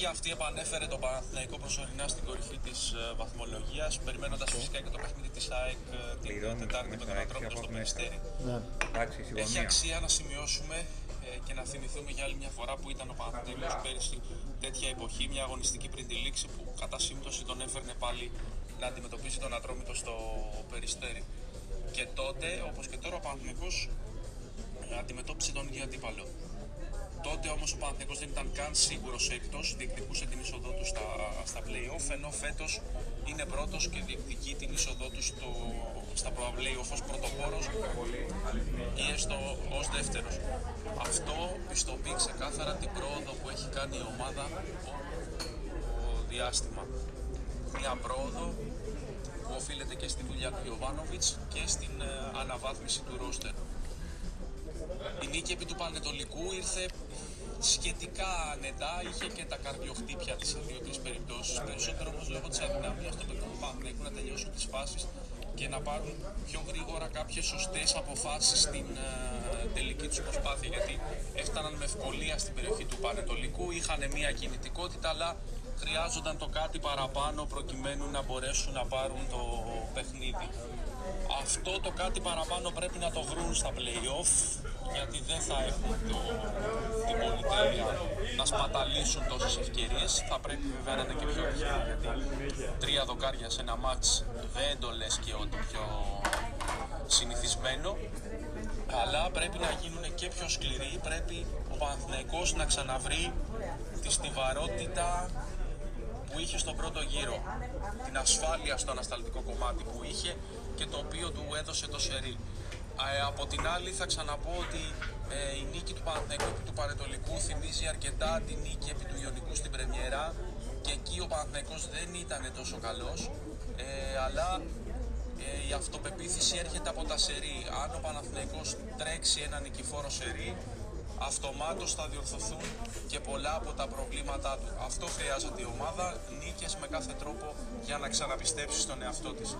νίκη αυτή επανέφερε τον Παναθηναϊκό προσωρινά στην κορυφή της βαθμολογίας, περιμένοντας φυσικά και το παιχνίδι της ΑΕΚ ε, την Πληρώνουμε Τετάρτη μέσα με τον έξι Ατρόμητο από στο μέσα. Περιστέρι. Ναι. Εντάξει, Έχει συμφωνία. αξία να σημειώσουμε ε, και να θυμηθούμε για άλλη μια φορά που ήταν ο Παναθηναϊκός πέρυσι τέτοια εποχή, μια αγωνιστική πριν τη λήξη που κατά σύμπτωση τον έφερνε πάλι να αντιμετωπίσει τον Ατρόμητο στο Περιστέρι. Και τότε, όπως και τώρα, ο Παναθηναϊκός ε, αντιμετώπισε τον ίδιο αντίπαλο. Τότε όμως ο Παναθηναϊκός δεν ήταν καν σίγουρος έκτος, διεκδικούσε την είσοδό του στα, στα playoff, ενώ φέτος είναι πρώτος και διεκδικεί την είσοδό του στο, στα playoff ως πρωτοπόρος ή έστω ως δεύτερος. Αυτό πιστοποιεί ξεκάθαρα την πρόοδο που έχει κάνει η ομάδα το διάστημα. Μια πρόοδο που οφείλεται και στη δουλειά του Ιωβάνοβιτς και στην ε, αναβάθμιση του ρόστερ. Η νίκη επί του Πανετολικού ήρθε σχετικά άνετα, είχε και τα καρδιοχτύπια της σε δύο-τρεις περιπτώσεις. Περισσότερο όμως λόγω της αδυναμίας των παιδιών του Παναθηναϊκού να τελειώσουν τις φάσεις και να πάρουν πιο γρήγορα κάποιες σωστές αποφάσεις στην ε, τελική τους προσπάθεια. Γιατί έφταναν με ευκολία στην περιοχή του Πανετολικού, είχαν μια κινητικότητα, αλλά χρειάζονταν το κάτι παραπάνω προκειμένου να μπορέσουν να πάρουν το παιχνίδι. Αυτό το κάτι παραπάνω πρέπει να το βρουν στα play-off γιατί δεν θα έχουν το, την πολυτέλεια να σπαταλήσουν τόσες ευκαιρίες. Θα πρέπει βέβαια να είναι και πιο τυχεροί γιατί τρία δοκάρια σε ένα μάτς δεν το λες και ό,τι πιο συνηθισμένο. Αλλά πρέπει να γίνουν και πιο σκληροί, πρέπει ο Παναθηναϊκός να ξαναβρει τη στιβαρότητα που είχε στον πρώτο γύρο, την ασφάλεια στο ανασταλτικό κομμάτι που είχε και το οποίο του έδωσε το σερί. Ε, από την άλλη θα ξαναπώ ότι ε, η νίκη του Παναθηναϊκού επί του Παρετολικού θυμίζει αρκετά τη νίκη επί του Ιωνικού στην Πρεμιέρα και εκεί ο Παναθηναϊκός δεν ήταν τόσο καλός ε, αλλά ε, η αυτοπεποίθηση έρχεται από τα σερί. Αν ο Παναθηναϊκός τρέξει ένα νικηφόρο σερί αυτομάτως θα διορθωθούν και πολλά από τα προβλήματά του. Αυτό χρειάζεται η ομάδα, νίκες με κάθε τρόπο για να ξαναπιστέψει στον εαυτό της.